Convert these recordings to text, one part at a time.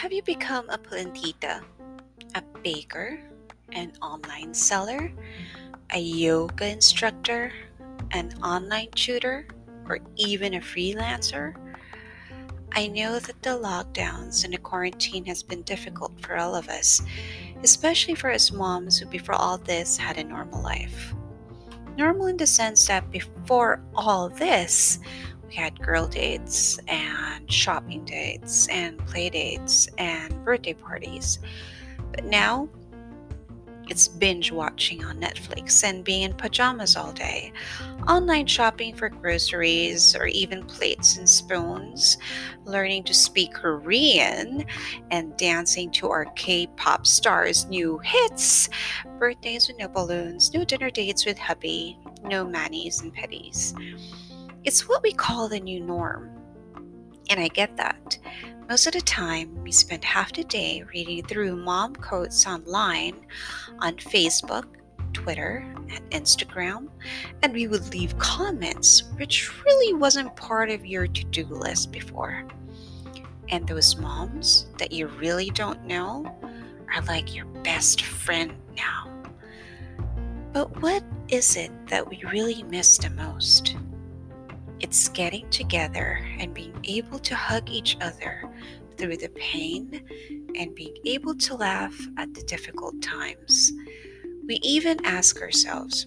Have you become a plantita, a baker, an online seller, a yoga instructor, an online tutor, or even a freelancer? I know that the lockdowns and the quarantine has been difficult for all of us, especially for us moms who, before all this, had a normal life. Normal in the sense that before all this, we had girl dates and shopping dates and play dates and birthday parties. But now it's binge watching on Netflix and being in pajamas all day, online shopping for groceries or even plates and spoons, learning to speak Korean, and dancing to our K pop stars' new hits, birthdays with no balloons, no dinner dates with hubby, no manis and petties. It's what we call the new norm. And I get that. Most of the time, we spend half the day reading through mom quotes online on Facebook, Twitter, and Instagram, and we would leave comments which really wasn't part of your to do list before. And those moms that you really don't know are like your best friend now. But what is it that we really miss the most? It's getting together and being able to hug each other through the pain and being able to laugh at the difficult times. We even ask ourselves,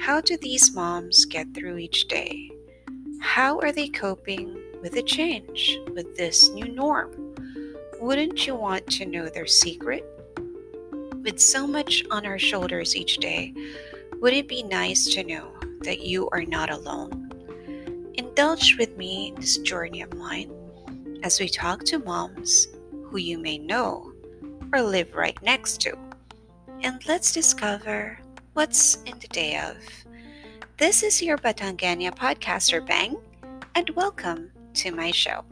how do these moms get through each day? How are they coping with the change, with this new norm? Wouldn't you want to know their secret? With so much on our shoulders each day, would it be nice to know that you are not alone? Indulge with me in this journey of mine as we talk to moms who you may know or live right next to. And let's discover what's in the day of. This is your Batangganya podcaster, Bang, and welcome to my show.